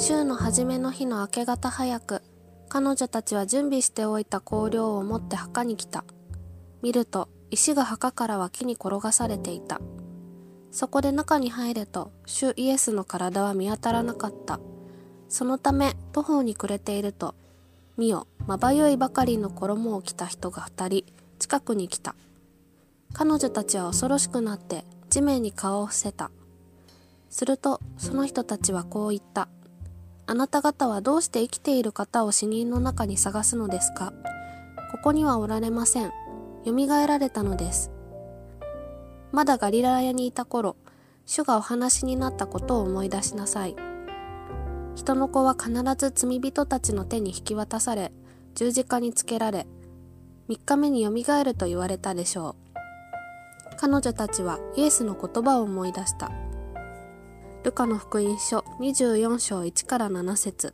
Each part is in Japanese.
週の初めの日の明け方早く彼女たちは準備しておいた香料を持って墓に来た。見ると石が墓から脇に転がされていた。そこで中に入ると主イエスの体は見当たらなかった。そのため途方に暮れていると見よまばゆいばかりの衣を着た人が2人近くに来た。彼女たちは恐ろしくなって地面に顔を伏せた。するとその人たちはこう言った。あなた方はどうして生きている方を死人の中に探すのですか？ここにはおられません。蘇られたのです。まだガリラヤにいた頃、主がお話になったことを思い出しなさい。人の子は必ず罪人たちの手に引き渡され、十字架につけられ、3日目によみがえると言われたでしょう。彼女たちはイエスの言葉を思い出した。ルカの福音書24章1から7節。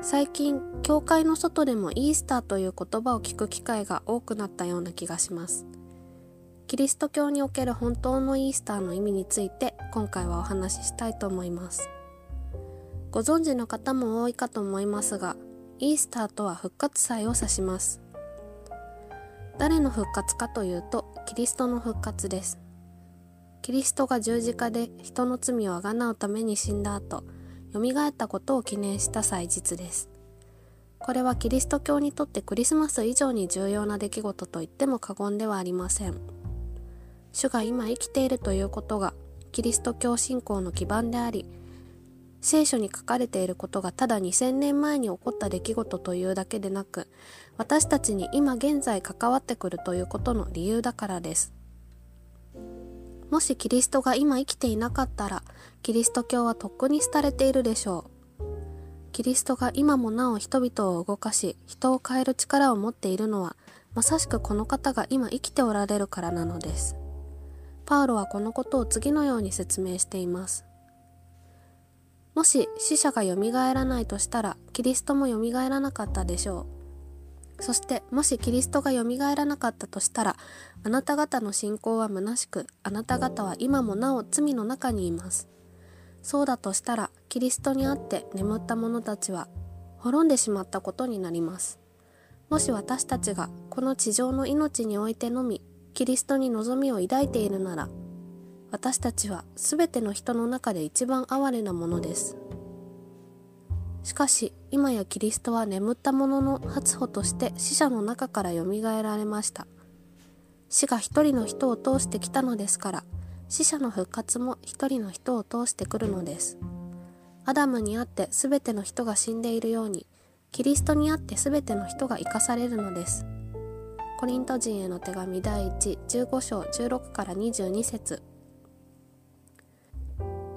最近教会の外でもイースターという言葉を聞く機会が多くなったような気がします。キリスト教における本当のイースターの意味について今回はお話ししたいと思います。ご存知の方も多いかと思いますがイースターとは復活祭を指します。誰の復活かというとキリストの復活です。キリストが十字架で人の罪をあがなうために死んだ後、蘇ったことを記念した祭日です。これはキリスト教にとってクリスマス以上に重要な出来事と言っても過言ではありません。主が今生きているということがキリスト教信仰の基盤であり、聖書に書かれていることがただ2000年前に起こった出来事というだけでなく、私たちに今現在関わってくるということの理由だからです。もしキリストが今生きていなかったら、キリスト教はとっくに廃れているでしょう。キリストが今もなお人々を動かし、人を変える力を持っているのは、まさしくこの方が今生きておられるからなのです。パウロはこのことを次のように説明しています。もし死者が蘇らないとしたら、キリストも蘇らなかったでしょう。そしてもしキリストが蘇らなかったとしたらあなた方の信仰は虚しくあなた方は今もなお罪の中にいます。そうだとしたらキリストにあって眠った者たちは滅んでしまったことになります。もし私たちがこの地上の命においてのみキリストに望みを抱いているなら私たちは全ての人の中で一番哀れなものです。しかし今やキリストは眠った者の初歩として死者の中からよみがえられました。死が一人の人を通してきたのですから死者の復活も一人の人を通してくるのです。アダムにあって全ての人が死んでいるようにキリストにあって全ての人が生かされるのです。コリント人への手紙第115章16から22節。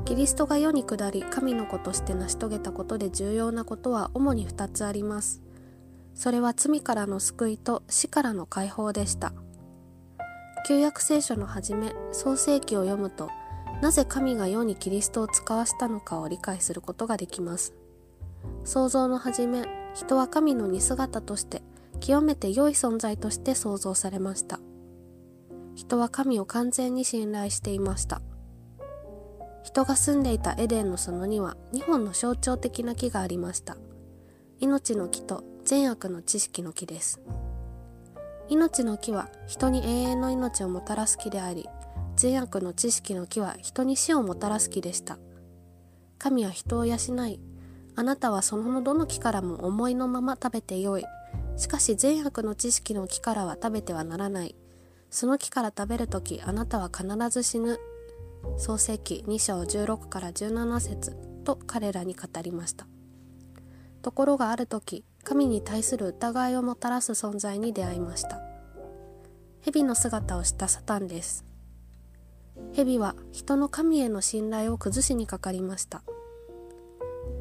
キリストが世に下り神の子として成し遂げたことで重要なことは主に2つあります。それは罪からの救いと死からの解放でした。旧約聖書の初め、創世記を読むと、なぜ神が世にキリストを使わしたのかを理解することができます。創造の初め、人は神の似姿として、極めて良い存在として創造されました。人は神を完全に信頼していました。人が住んでいたエデンの園には2本の象徴的な木がありました。命の木と善悪の知識の木です。命の木は人に永遠の命をもたらす木であり善悪の知識の木は人に死をもたらす木でした。神は人を養いあなたはそのどの木からも思いのまま食べてよい。しかし善悪の知識の木からは食べてはならない。その木から食べるときあなたは必ず死ぬ。創世記2章16から17節と彼らに語りました。ところがある時神に対する疑いをもたらす存在に出会いました。蛇の姿をしたサタンです。蛇は人の神への信頼を崩しにかかりました。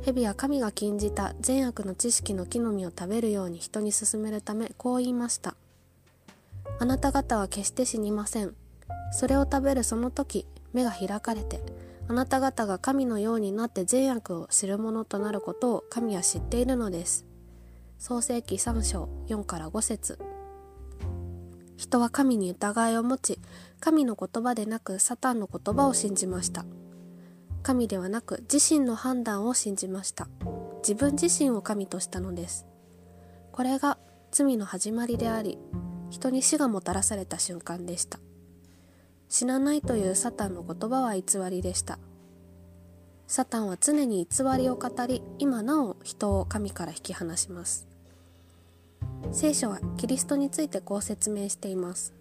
蛇は神が禁じた善悪の知識の木の実を食べるように人に勧めるためこう言いました。あなた方は決して死にません。それを食べるその時目が開かれてあなた方が神のようになって善悪を知る者となることを神は知っているのです。創世記3章4から5節。人は神に疑いを持ち神の言葉でなくサタンの言葉を信じました。神ではなく自身の判断を信じました。自分自身を神としたのです。これが罪の始まりであり人に死がもたらされた瞬間でした。死なないというサタンの言葉は偽りでした。サタンは常に偽りを語り今なお人を神から引き離します。聖書はキリストについてこう説明しています。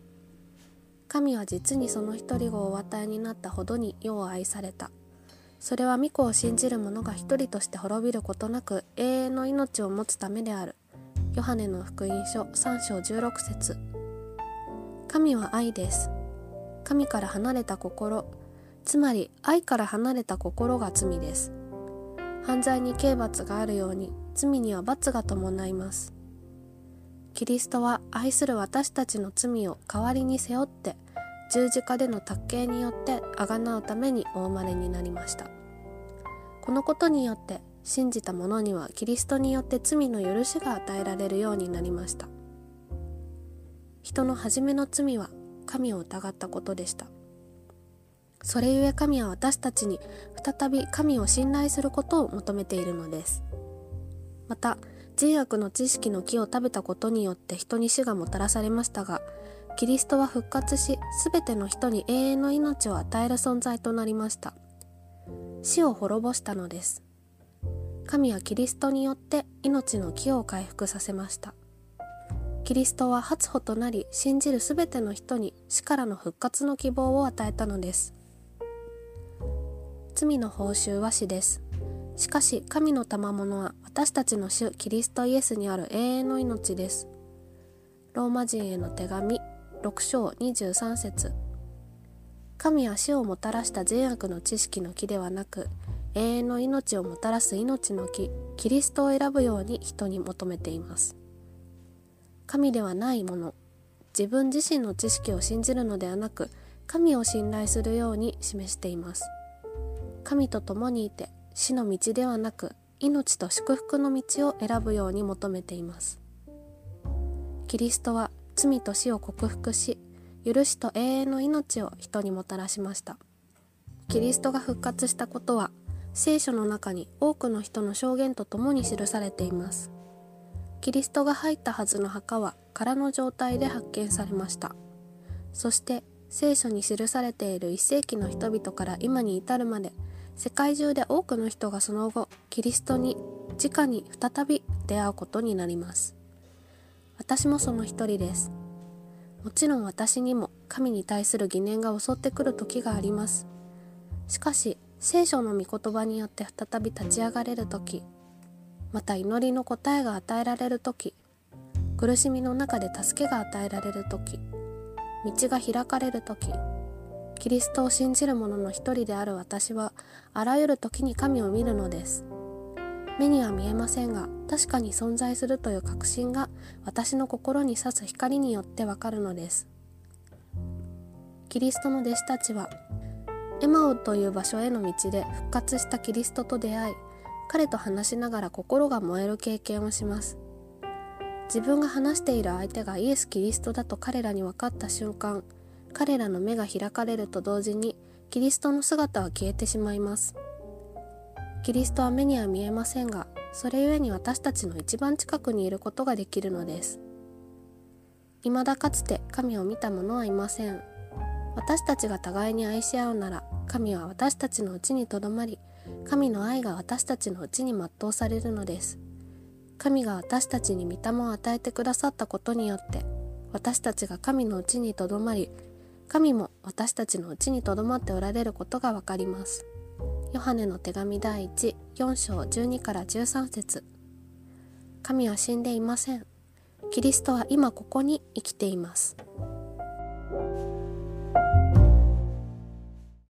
神は実にその一人子をお与えになったほどに世を愛された。それは御子を信じる者が一人として滅びることなく永遠の命を持つためである。ヨハネの福音書3章16節。神は愛です。神から離れた心つまり愛から離れた心が罪です。犯罪に刑罰があるように罪には罰が伴います。キリストは愛する私たちの罪を代わりに背負って十字架での卓形によって贖うためにお生まれになりました。このことによって信じた者にはキリストによって罪の許しが与えられるようになりました。人の初めの罪は神を疑ったことでした。それゆえ神は私たちに再び神を信頼することを求めているのです。また善悪の知識の木を食べたことによって人に死がもたらされましたがキリストは復活し全ての人に永遠の命を与える存在となりました。死を滅ぼしたのです。神はキリストによって命の木を回復させました。キリストは初歩となり信じる全ての人に死からの復活の希望を与えたのです罪の報酬は死です。しかし神の賜物は私たちの主キリストイエスにある永遠の命です。ローマ人への手紙6章23節神は死をもたらした善悪の知識の木ではなく永遠の命をもたらす命の木キリストを選ぶように人に求めています神ではないもの。自分自身の知識を信じるのではなく神を信頼するように示しています。神と共にいて死の道ではなく命と祝福の道を選ぶように求めています。キリストは罪と死を克服し許しと永遠の命を人にもたらしました。キリストが復活したことは聖書の中に多くの人の証言とともに記されています。キリストが入ったはずの墓は空の状態で発見されました。そして聖書に記されている1世紀の人々から今に至るまで世界中で多くの人がその後キリストに直に再び出会うことになります。私もその一人です。もちろん私にも神に対する疑念が襲ってくる時があります。しかし聖書の御言葉によって再び立ち上がれる時また祈りの答えが与えられる時苦しみの中で助けが与えられる時道が開かれる時キリストを信じる者の一人である私はあらゆる時に神を見るのです。目には見えませんが確かに存在するという確信が私の心に差す光によってわかるのです。キリストの弟子たちはエマオという場所への道で復活したキリストと出会い彼と話しながら心が燃える経験をします。自分が話している相手がイエス・キリストだと彼らに分かった瞬間彼らの目が開かれると同時にキリストの姿は消えてしまいます。キリストは目には見えませんがそれゆえに私たちの一番近くにいることができるのです。未だかつて神を見た者はいません。私たちが互いに愛し合うなら神は私たちのうちにとどまり神の愛が私たちのうちに全うされるのです神が私たちに御霊を与えてくださったことによって私たちが神のうちにとどまり神も私たちのうちにとどまっておられることがわかります。ヨハネの手紙第1、4章12から13節神は死んでいません。キリストは今ここに生きています。